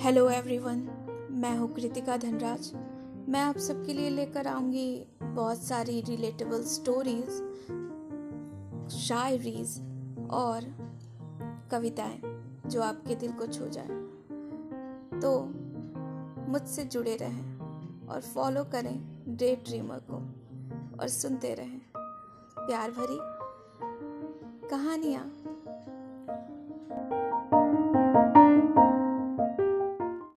Hello everyone मैं हूँ कृतिका धनराज। मैं आप सबके लिए लेकर आऊँगी बहुत सारी रिलेटेबल स्टोरीज शायरीज और कविताएँ जो आपके दिल को छू जाए। तो मुझसे जुड़े रहें और फॉलो करें डे ड्रीमर को और सुनते रहें। प्यार भरी कहानियाँ